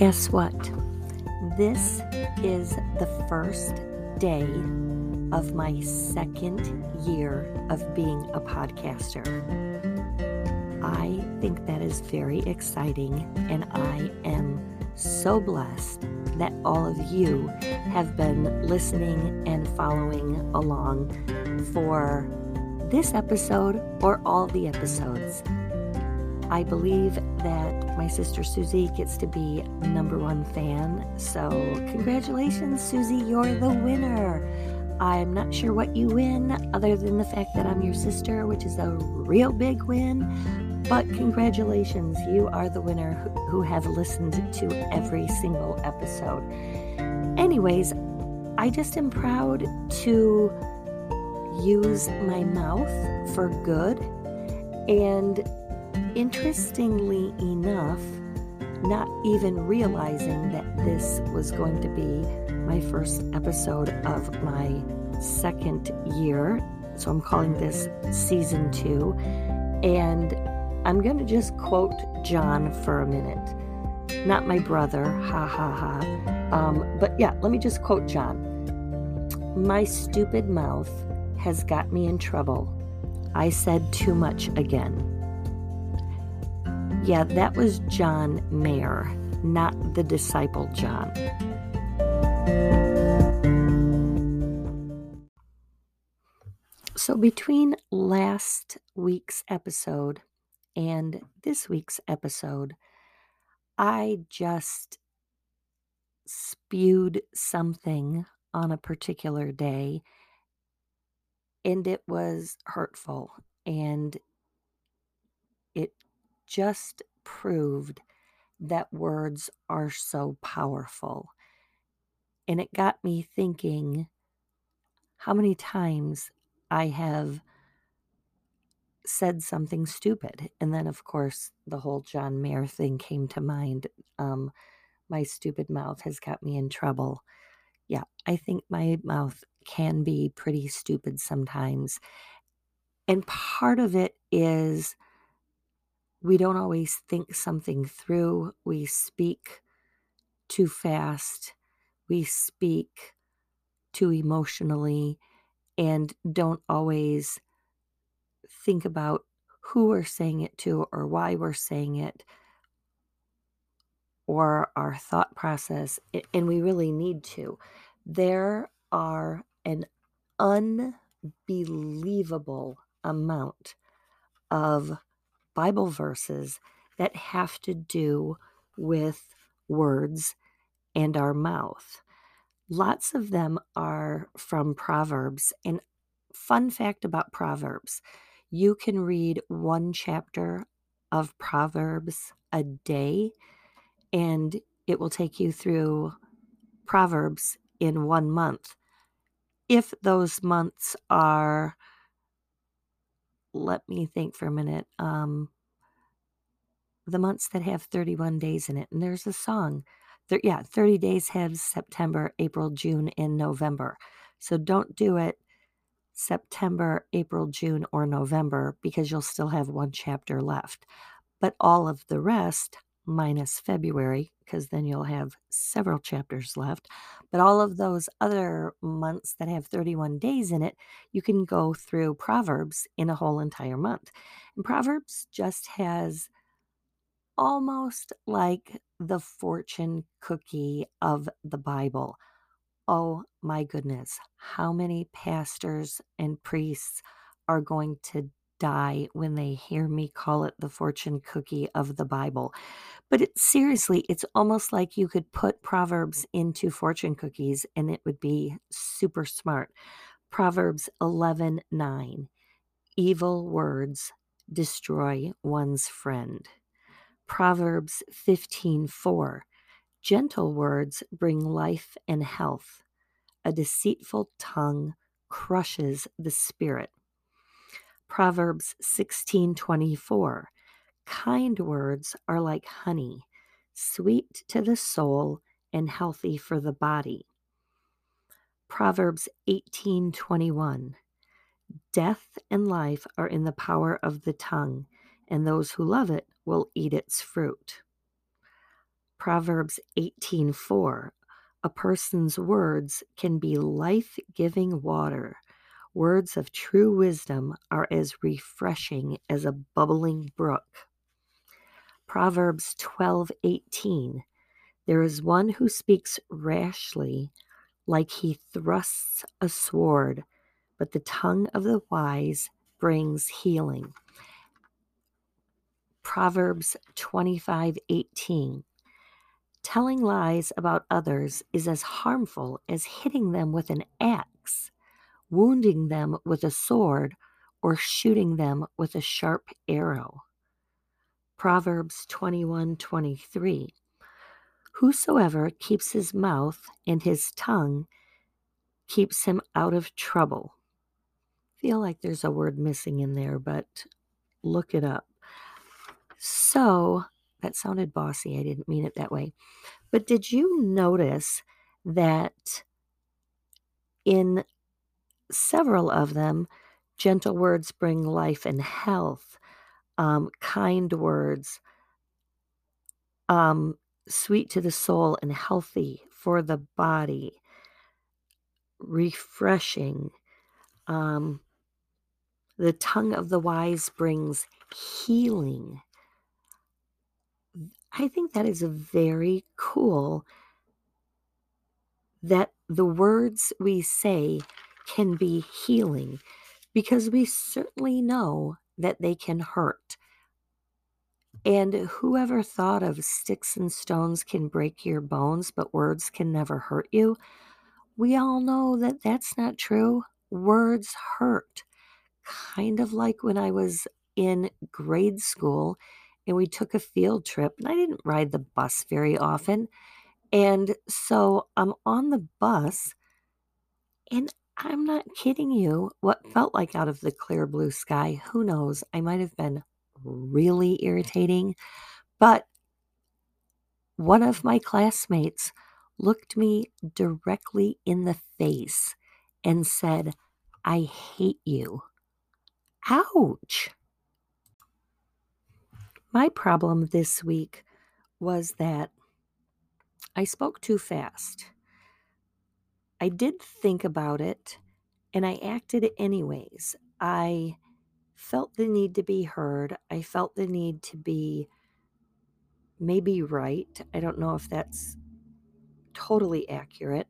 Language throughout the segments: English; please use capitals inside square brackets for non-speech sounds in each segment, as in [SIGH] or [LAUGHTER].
Guess what? This is the first day of my second year of being a podcaster. I think that is very exciting, and I am so blessed that all of you have been listening and following along for this episode or all the episodes. I believe that my sister Susie gets to be number one fan. So, congratulations, Susie, you're the winner. I'm not sure what you win other than the fact that I'm your sister, which is a real big win. But congratulations, you are the winner who, have listened to every single episode. Anyways, I just am proud to use my mouth for good. And interestingly enough, not even realizing that this was going to be my first episode of my second year. So I'm calling this season two. And I'm going to just quote John for a minute. Not my brother, ha ha ha. Um, but yeah, let me just quote John. My stupid mouth has got me in trouble. I said too much again. Yeah, that was John Mayer, not the disciple John. So, between last week's episode and this week's episode, I just spewed something on a particular day and it was hurtful and it just proved that words are so powerful. And it got me thinking how many times I have said something stupid. And then, of course, the whole John Mayer thing came to mind. Um, my stupid mouth has got me in trouble. Yeah, I think my mouth can be pretty stupid sometimes. And part of it is we don't always think something through. We speak too fast. We speak too emotionally and don't always think about who we're saying it to or why we're saying it or our thought process. And we really need to. There are an unbelievable amount of Bible verses that have to do with words and our mouth. Lots of them are from Proverbs. And fun fact about Proverbs you can read one chapter of Proverbs a day, and it will take you through Proverbs in one month. If those months are let me think for a minute. Um, the months that have 31 days in it. And there's a song. There, yeah, 30 days have September, April, June, and November. So don't do it September, April, June, or November because you'll still have one chapter left. But all of the rest, minus February, because then you'll have several chapters left. But all of those other months that have 31 days in it, you can go through Proverbs in a whole entire month. And Proverbs just has almost like the fortune cookie of the Bible. Oh my goodness, how many pastors and priests are going to die when they hear me call it the fortune cookie of the Bible. But it, seriously, it's almost like you could put Proverbs into fortune cookies and it would be super smart. Proverbs 11 9. Evil words destroy one's friend. Proverbs 15 4. Gentle words bring life and health. A deceitful tongue crushes the spirit. Proverbs 16:24 Kind words are like honey, sweet to the soul and healthy for the body. Proverbs 18:21 Death and life are in the power of the tongue, and those who love it will eat its fruit. Proverbs 18:4 A person's words can be life-giving water. Words of true wisdom are as refreshing as a bubbling brook. Proverbs 12:18 There is one who speaks rashly like he thrusts a sword, but the tongue of the wise brings healing. Proverbs 25:18 Telling lies about others is as harmful as hitting them with an axe, wounding them with a sword, or shooting them with a sharp arrow. Proverbs 21:23 Whosoever keeps his mouth and his tongue keeps him out of trouble. Feel like there's a word missing in there, but look it up. So, that sounded bossy. I didn't mean it that way. But did you notice that in several of them, gentle words bring life and health, um, kind words, um, sweet to the soul and healthy for the body, refreshing. Um, the tongue of the wise brings healing. I think that is very cool that the words we say can be healing because we certainly know that they can hurt. And whoever thought of sticks and stones can break your bones, but words can never hurt you? We all know that that's not true. Words hurt. Kind of like when I was in grade school and we took a field trip, and I didn't ride the bus very often. And so I'm on the bus, and I'm not kidding you, what felt like out of the clear blue sky, who knows? I might have been really irritating, but one of my classmates looked me directly in the face and said, I hate you. Ouch. My problem this week was that I spoke too fast. I did think about it and I acted anyways. I felt the need to be heard. I felt the need to be maybe right. I don't know if that's totally accurate.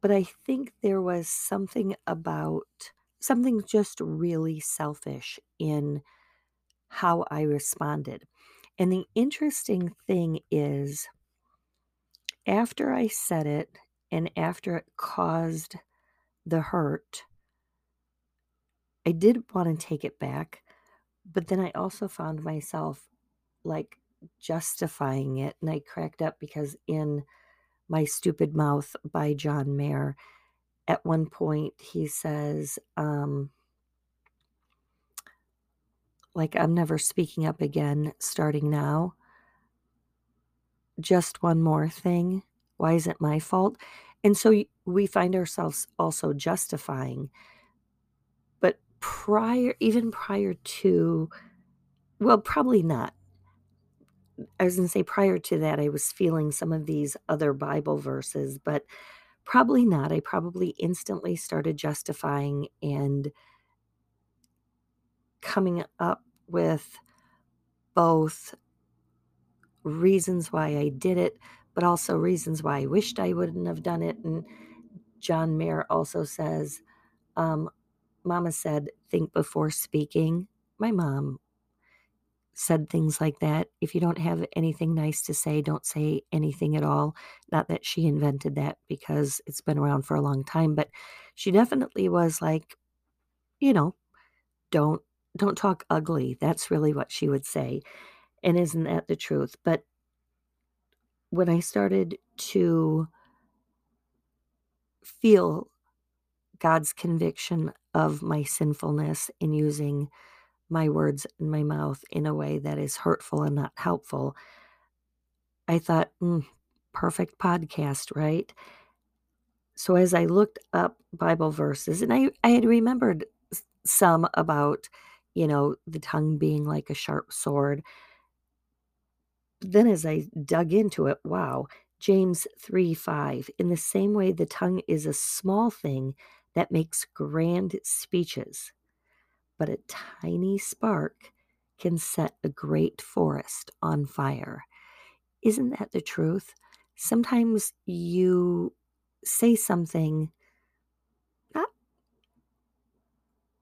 But I think there was something about something just really selfish in how I responded. And the interesting thing is, after I said it and after it caused the hurt, I did want to take it back, but then I also found myself like justifying it. And I cracked up because in My Stupid Mouth by John Mayer, at one point he says, um, like I'm never speaking up again starting now. Just one more thing. Why is it my fault? And so we find ourselves also justifying. But prior, even prior to, well, probably not. I was going to say prior to that, I was feeling some of these other Bible verses, but probably not. I probably instantly started justifying and coming up with both reasons why I did it, but also reasons why I wished I wouldn't have done it. And John Mayer also says, um, Mama said, think before speaking. My mom said things like that. If you don't have anything nice to say, don't say anything at all. Not that she invented that because it's been around for a long time, but she definitely was like, you know, don't don't talk ugly. That's really what she would say. And isn't that the truth? But when I started to feel God's conviction of my sinfulness in using my words in my mouth in a way that is hurtful and not helpful, I thought, mm, perfect podcast, right? So as I looked up Bible verses, and I, I had remembered some about you know, the tongue being like a sharp sword. Then as I dug into it, wow, James 3 5. In the same way, the tongue is a small thing that makes grand speeches, but a tiny spark can set a great forest on fire. Isn't that the truth? Sometimes you say something, not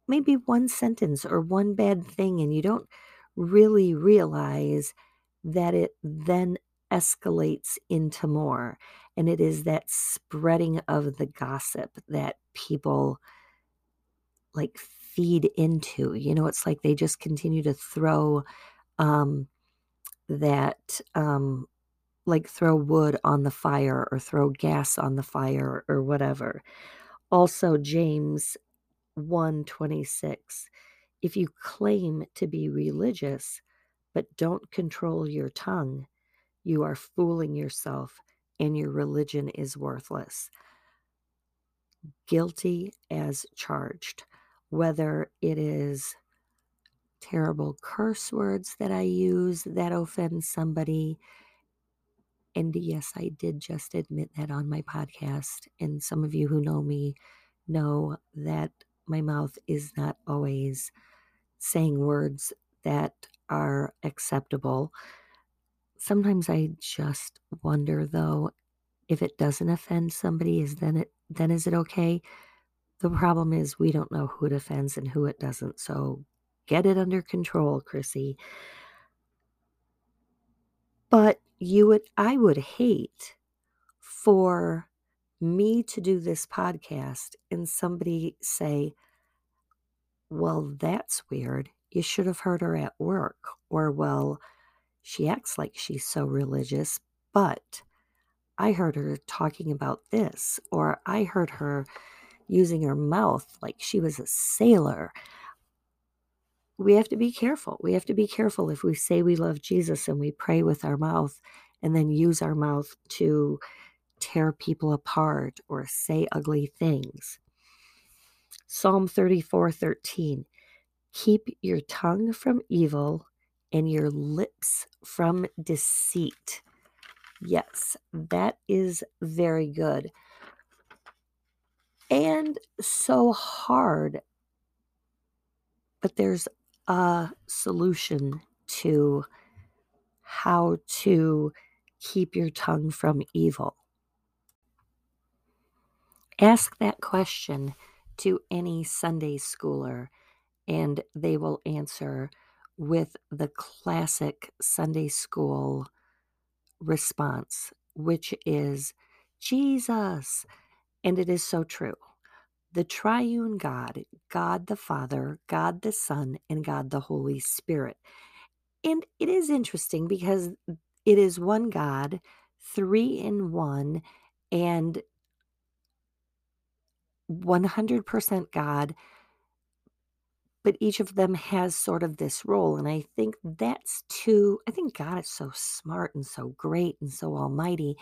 maybe one sentence or one bad thing, and you don't really realize that it then escalates into more. And it is that spreading of the gossip that people like feed into. You know, it's like they just continue to throw um, that, um, like throw wood on the fire or throw gas on the fire or whatever. Also, James 126 if you claim to be religious but don't control your tongue, you are fooling yourself and your religion is worthless. Guilty as charged, whether it is terrible curse words that I use that offend somebody. And yes, I did just admit that on my podcast. And some of you who know me know that my mouth is not always saying words that are acceptable. Sometimes I just wonder though if it doesn't offend somebody is then it then is it okay? The problem is we don't know who it offends and who it doesn't. So get it under control, Krissy. But you would I would hate for me to do this podcast and somebody say, "Well, that's weird. You should have heard her at work." Or, "Well, she acts like she's so religious, but I heard her talking about this." Or, "I heard her using her mouth like she was a sailor." We have to be careful. We have to be careful if we say we love Jesus and we pray with our mouth and then use our mouth to tear people apart or say ugly things. Psalm 34 13. Keep your tongue from evil and your lips from deceit. Yes, that is very good. And so hard. But there's a solution to how to keep your tongue from evil. Ask that question to any Sunday schooler, and they will answer with the classic Sunday school response, which is Jesus. And it is so true. The triune God, God the Father, God the Son, and God the Holy Spirit. And it is interesting because it is one God, three in one, and 100% God, but each of them has sort of this role. And I think that's too, I think God is so smart and so great and so almighty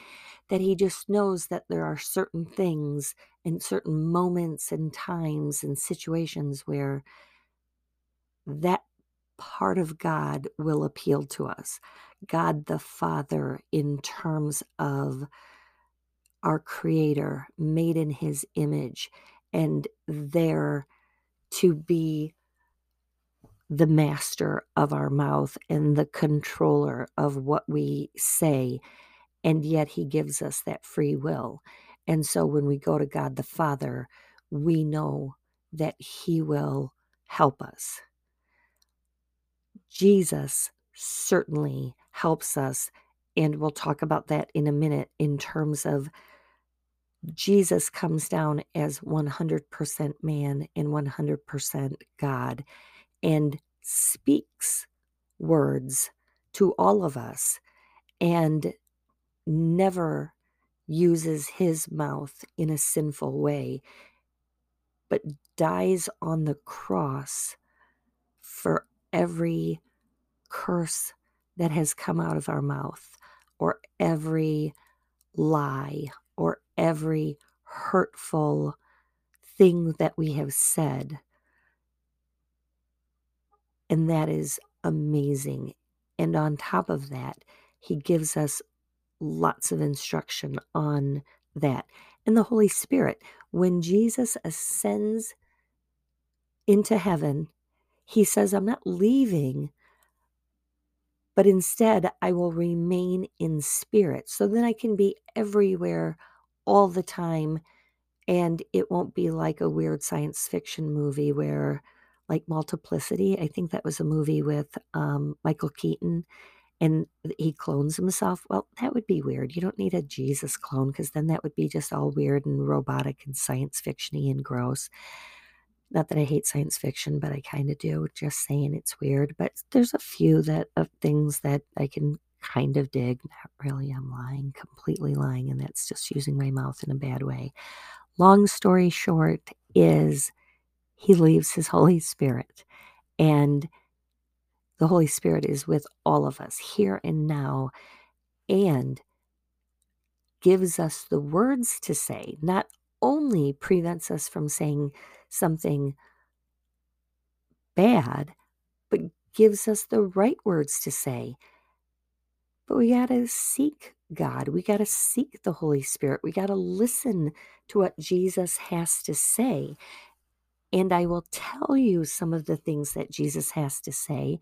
that he just knows that there are certain things and certain moments and times and situations where that part of God will appeal to us. God the Father, in terms of our Creator, made in His image, and there to be the master of our mouth and the controller of what we say. And yet He gives us that free will. And so when we go to God the Father, we know that He will help us. Jesus certainly helps us. And we'll talk about that in a minute in terms of Jesus comes down as 100% man and 100% God and speaks words to all of us and never uses his mouth in a sinful way, but dies on the cross for every curse that has come out of our mouth or every lie or every hurtful thing that we have said. And that is amazing. And on top of that, he gives us lots of instruction on that. And the Holy Spirit, when Jesus ascends into heaven, he says, I'm not leaving, but instead I will remain in spirit. So then I can be everywhere all the time. And it won't be like a weird science fiction movie where, like Multiplicity, I think that was a movie with um, Michael Keaton and he clones himself. Well, that would be weird. You don't need a Jesus clone because then that would be just all weird and robotic and science fictiony and gross. Not that I hate science fiction, but I kind of do. Just saying it's weird. But there's a few that of things that I can kind of dig. Not really. I'm lying, completely lying, and that's just using my mouth in a bad way. Long story short is he leaves his Holy Spirit and the Holy Spirit is with all of us here and now and gives us the words to say, not only prevents us from saying something bad, but gives us the right words to say. But we got to seek God. We got to seek the Holy Spirit. We got to listen to what Jesus has to say. And I will tell you some of the things that Jesus has to say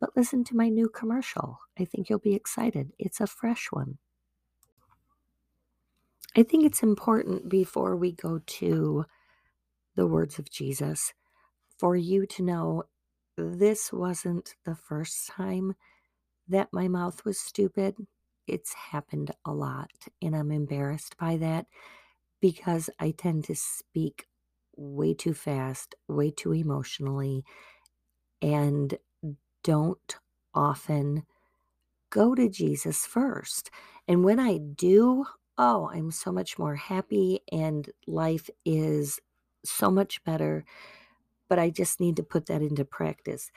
but listen to my new commercial. I think you'll be excited. It's a fresh one. I think it's important before we go to the words of Jesus for you to know this wasn't the first time that my mouth was stupid. It's happened a lot, and I'm embarrassed by that because I tend to speak way too fast, way too emotionally, and don't often go to Jesus first. And when I do, oh, I'm so much more happy and life is so much better. But I just need to put that into practice.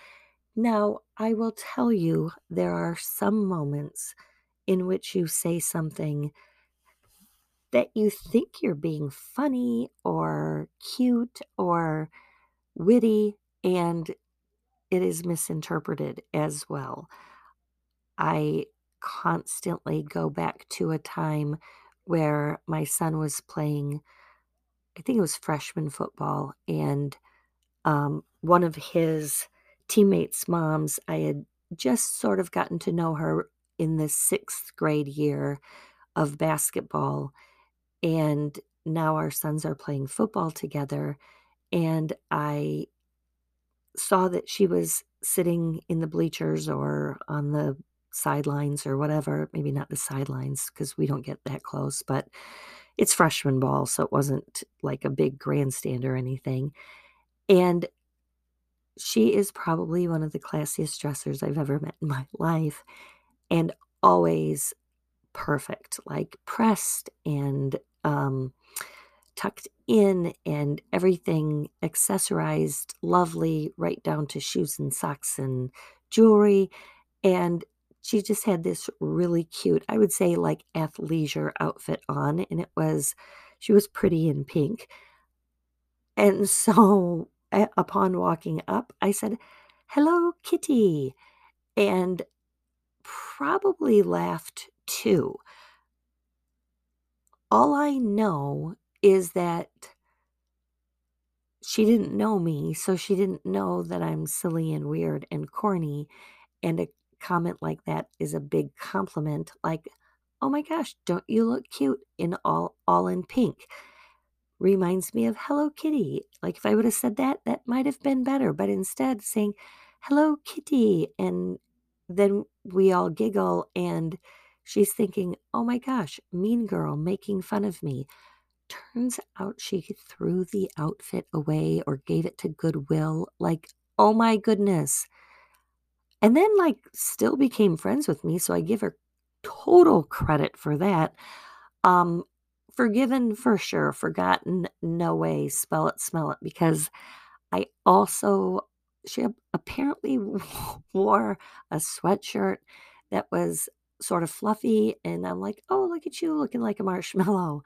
Now, I will tell you, there are some moments in which you say something that you think you're being funny or cute or witty, and it is misinterpreted as well. I constantly go back to a time where my son was playing, I think it was freshman football, and um, one of his teammates' moms, I had just sort of gotten to know her in the sixth grade year of basketball. And now our sons are playing football together. And I saw that she was sitting in the bleachers or on the sidelines or whatever. Maybe not the sidelines because we don't get that close, but it's freshman ball, so it wasn't like a big grandstand or anything. And she is probably one of the classiest dressers I've ever met in my life and always perfect, like pressed and um, tucked in and everything accessorized lovely, right down to shoes and socks and jewelry. And she just had this really cute, I would say like athleisure outfit on. And it was, she was pretty in pink. And [LAUGHS] so upon walking up, I said, Hello, Kitty. And probably laughed too. All I know is that she didn't know me, so she didn't know that I'm silly and weird and corny. And a comment like that is a big compliment, like, oh my gosh, don't you look cute in all all in pink? Reminds me of Hello Kitty. Like if I would have said that, that might have been better. But instead saying Hello Kitty and then we all giggle and she's thinking, oh my gosh, mean girl making fun of me. Turns out she threw the outfit away or gave it to Goodwill. Like, oh my goodness. And then, like, still became friends with me. So I give her total credit for that. Um, forgiven for sure, forgotten, no way. Spell it, smell it. Because I also, she apparently [LAUGHS] wore a sweatshirt that was sort of fluffy. And I'm like, oh, look at you looking like a [LAUGHS] marshmallow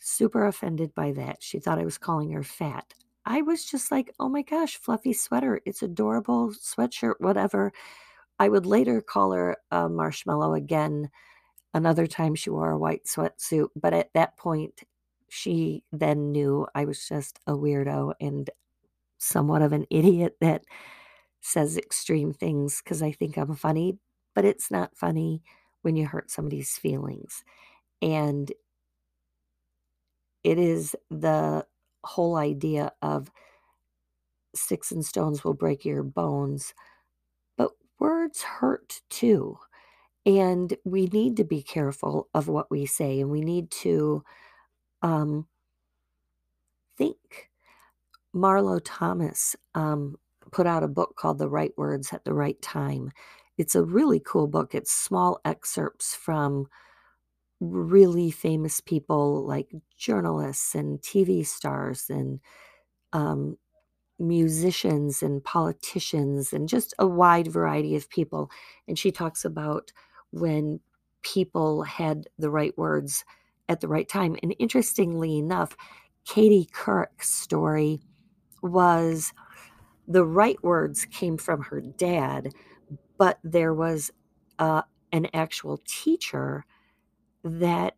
super offended by that. She thought I was calling her fat. I was just like, oh my gosh, fluffy sweater. It's adorable sweatshirt, whatever. I would later call her a marshmallow again. Another time she wore a white sweatsuit, but at that point, she then knew I was just a weirdo and somewhat of an idiot that says extreme things because I think I'm funny, but it's not funny when you hurt somebody's feelings. And it is the whole idea of sticks and stones will break your bones, but words hurt too. And we need to be careful of what we say and we need to um, think. Marlo Thomas um, put out a book called The Right Words at the Right Time. It's a really cool book. It's small excerpts from really famous people like journalists and TV stars and um, musicians and politicians and just a wide variety of people. And she talks about when people had the right words at the right time. And interestingly enough, Katie Couric's story was the right words came from her dad, but there was uh, an actual teacher that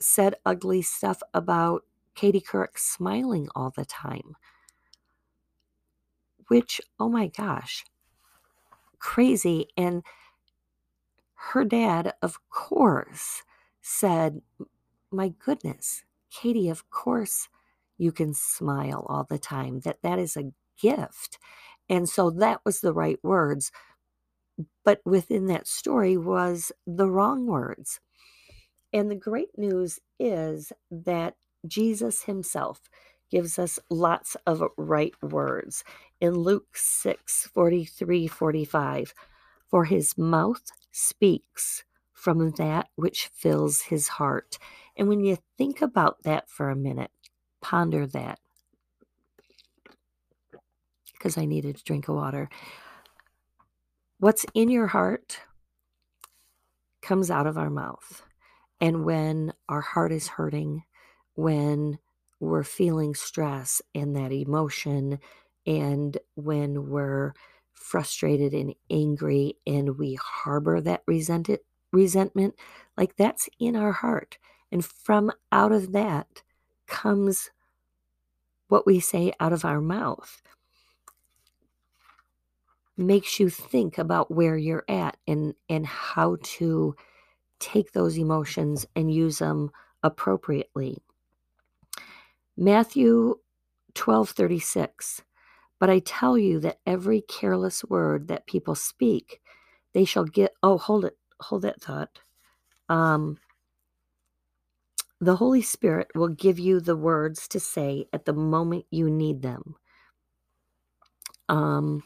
said ugly stuff about Katie Couric smiling all the time. Which, oh my gosh, crazy. And her dad, of course, said, My goodness, Katie, of course you can smile all the time, that that is a gift. And so that was the right words. But within that story was the wrong words. And the great news is that Jesus himself gives us lots of right words. In Luke 6 43 45, for his mouth speaks from that which fills his heart. And when you think about that for a minute, ponder that because I needed a drink of water. What's in your heart comes out of our mouth. And when our heart is hurting, when we're feeling stress and that emotion, and when we're frustrated and angry and we harbor that resented, resentment, like that's in our heart. And from out of that comes what we say out of our mouth. Makes you think about where you're at and, and how to take those emotions and use them appropriately. Matthew 12:36 But I tell you that every careless word that people speak they shall get oh hold it hold that thought um the Holy Spirit will give you the words to say at the moment you need them. Um,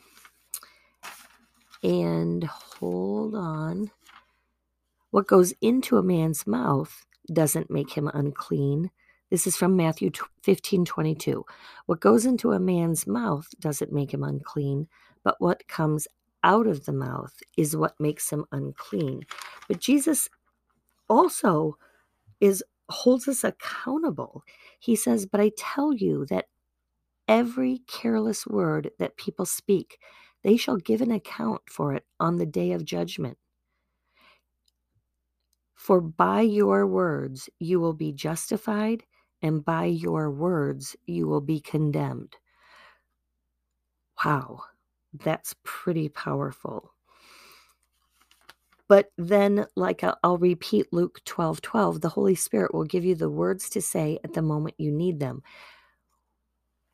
and hold on. What goes into a man's mouth doesn't make him unclean. This is from Matthew 15 22. What goes into a man's mouth doesn't make him unclean, but what comes out of the mouth is what makes him unclean. But Jesus also is holds us accountable. He says, But I tell you that every careless word that people speak, they shall give an account for it on the day of judgment. For by your words you will be justified, and by your words you will be condemned. Wow, that's pretty powerful. But then, like I'll, repeat Luke 12 12, the Holy Spirit will give you the words to say at the moment you need them.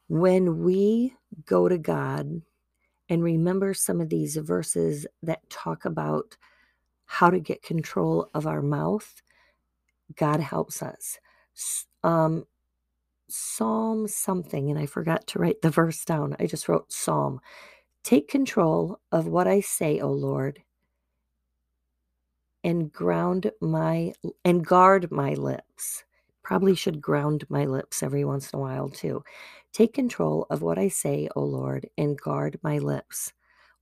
When we go to God and remember some of these verses that talk about how to get control of our mouth, God helps us. Um, Psalm something, and I forgot to write the verse down. I just wrote Psalm. Take control of what I say, O Lord, and ground my and guard my lips. Probably should ground my lips every once in a while too. Take control of what I say, O Lord, and guard my lips.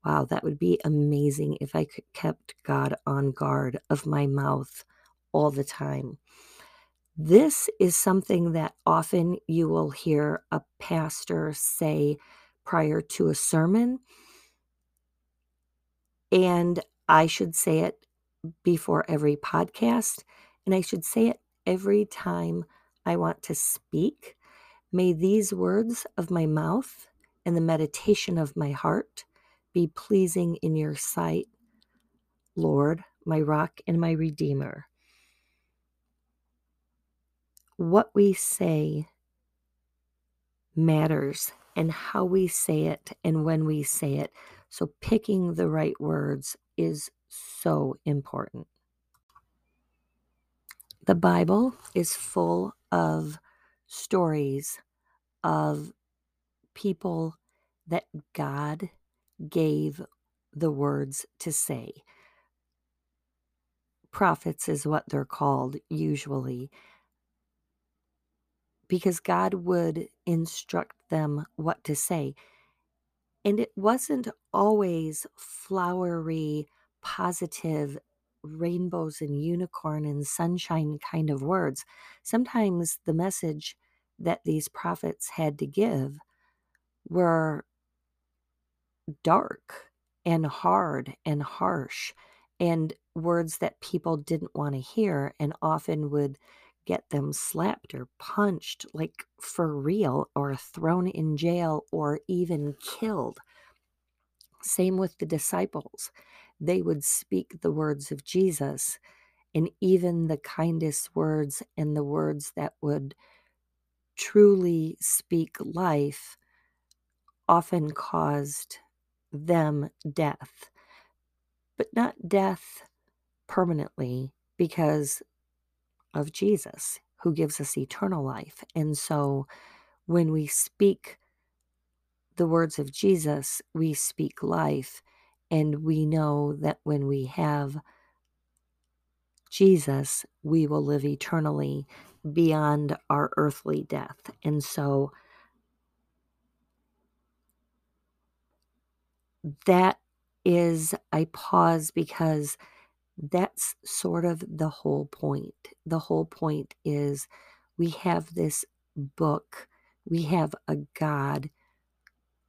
Wow, that would be amazing if I kept God on guard of my mouth all the time. This is something that often you will hear a pastor say prior to a sermon. And I should say it before every podcast, and I should say it every time I want to speak. May these words of my mouth and the meditation of my heart be pleasing in your sight, Lord, my rock and my redeemer. What we say matters and how we say it and when we say it. So, picking the right words is so important. The Bible is full of stories of people that God gave the words to say. Prophets is what they're called usually, because God would instruct them what to say. And it wasn't always flowery, positive, rainbows and unicorn and sunshine kind of words. Sometimes the message that these prophets had to give were dark and hard and harsh and words that people didn't want to hear and often would get them slapped or punched, like for real, or thrown in jail or even killed. Same with the disciples. They would speak the words of Jesus, and even the kindest words and the words that would truly speak life often caused them death, but not death permanently because of Jesus, who gives us eternal life. And so when we speak the words of Jesus, we speak life. And we know that when we have Jesus, we will live eternally beyond our earthly death. And so that is, I pause because that's sort of the whole point. The whole point is we have this book, we have a God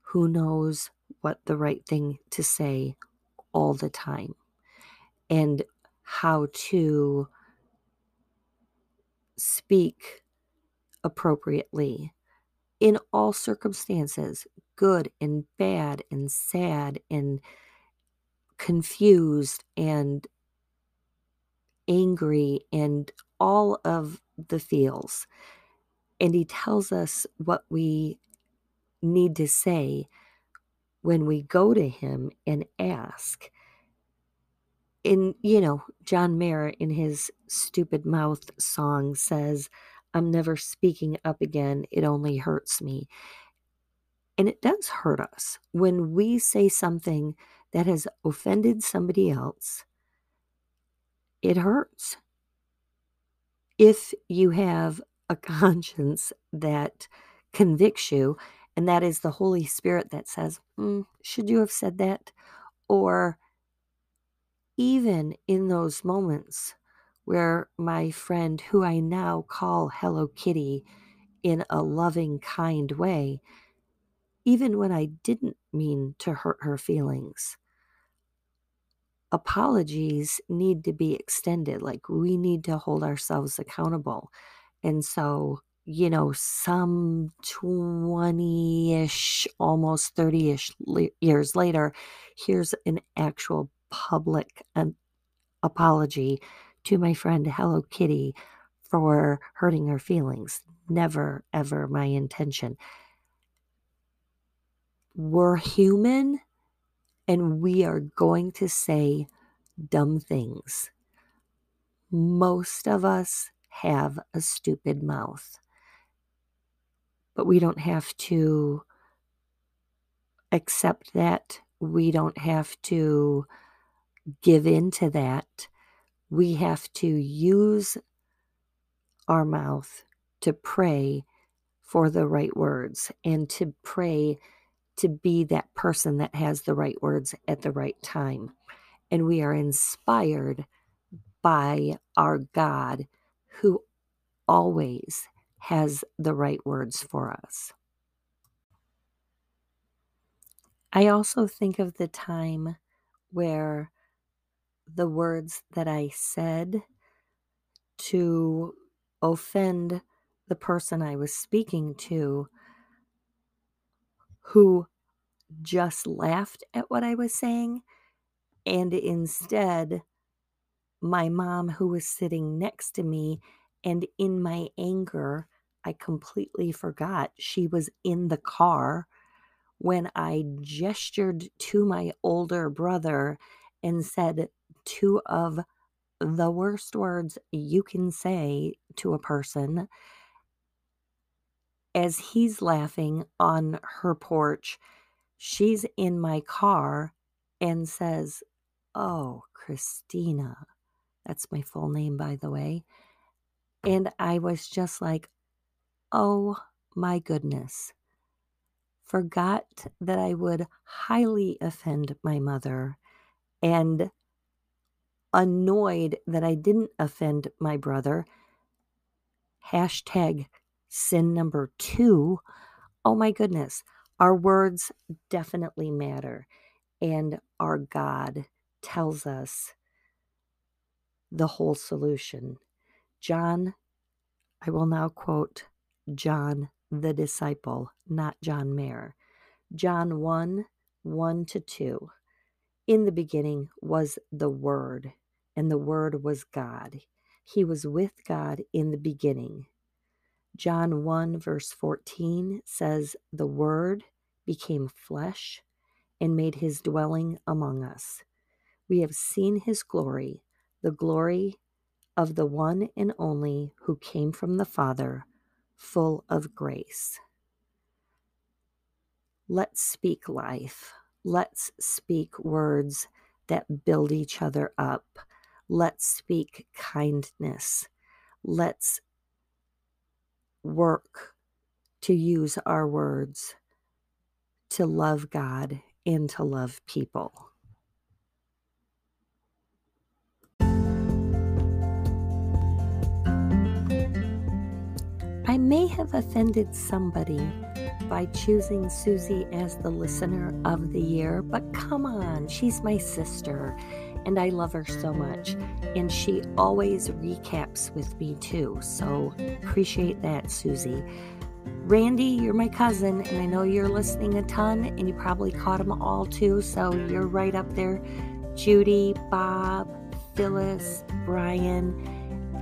who knows what the right thing to say all the time and how to speak appropriately in all circumstances, good and bad and sad and confused and angry and all of the feels. And he tells us what we need to say when we go to him and ask. In, you know, John Mayer in his Stupid Mouth song says, I'm never speaking up again. It only hurts me. And it does hurt us when we say something that has offended somebody else it hurts. If you have a [LAUGHS] conscience that convicts you, and that is the Holy Spirit that says, mm, Should you have said that? Or even in those moments where my friend, who I now call Hello Kitty in a loving, kind way, even when I didn't mean to hurt her feelings, apologies need to be extended. Like we need to hold ourselves accountable. And so, you know, some 20 ish, almost 30 ish years later, here's an actual public um, apology to my friend Hello Kitty for hurting her feelings. Never, ever my intention. We're human and we are going to say dumb things. Most of us have a stupid mouth, but we don't have to accept that. We don't have to give in to that. We have to use our mouth to pray for the right words and to pray to be that person that has the right words at the right time. And we are inspired by our God who always has the right words for us. I also think of the time where the words that I said to offend the person I was speaking to, who just laughed at what I was saying, and instead, my mom, who was sitting next to me, and in my anger, I completely forgot she was in the car when I gestured to my older brother and said two of the worst words you can say to a person as he's laughing on her porch. She's in my car and says, Oh, Christina. That's my full name, by the way. And I was just like, Oh my goodness. Forgot that I would highly offend my mother and annoyed that I didn't offend my brother. Hashtag sin number two. Oh my goodness. Our words definitely matter. And our God tells us the whole solution. John, I will now quote John the disciple, not John Mayer. John 1 1 to 2. In the beginning was the Word, and the Word was God. He was with God in the beginning. John 1, verse 14 says, The Word became flesh and made his dwelling among us. We have seen his glory, the glory of the one and only who came from the Father, full of grace. Let's speak life. Let's speak words that build each other up. Let's speak kindness. Let's work to use our words to love God and to love people. May have offended somebody by choosing Susie as the listener of the year, but come on, she's my sister and I love her so much. And she always recaps with me too. So appreciate that, Susie. Randy, you're my cousin, and I know you're listening a ton, and you probably caught them all too. So you're right up there. Judy, Bob, Phyllis, Brian,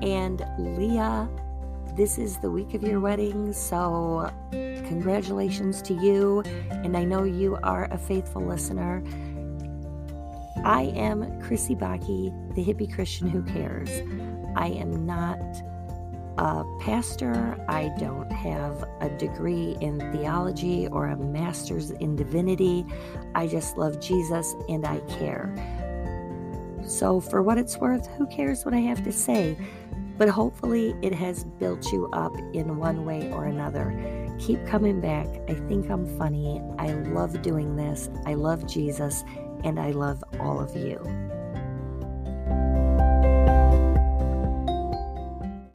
and Leah. This is the week of your wedding, so congratulations to you. And I know you are a faithful listener. I am Krissy Bakke, the hippie Christian who cares. I am not a pastor. I don't have a degree in theology or a master's in divinity. I just love Jesus and I care. So, for what it's worth, who cares what I have to say? But hopefully, it has built you up in one way or another. Keep coming back. I think I'm funny. I love doing this. I love Jesus and I love all of you.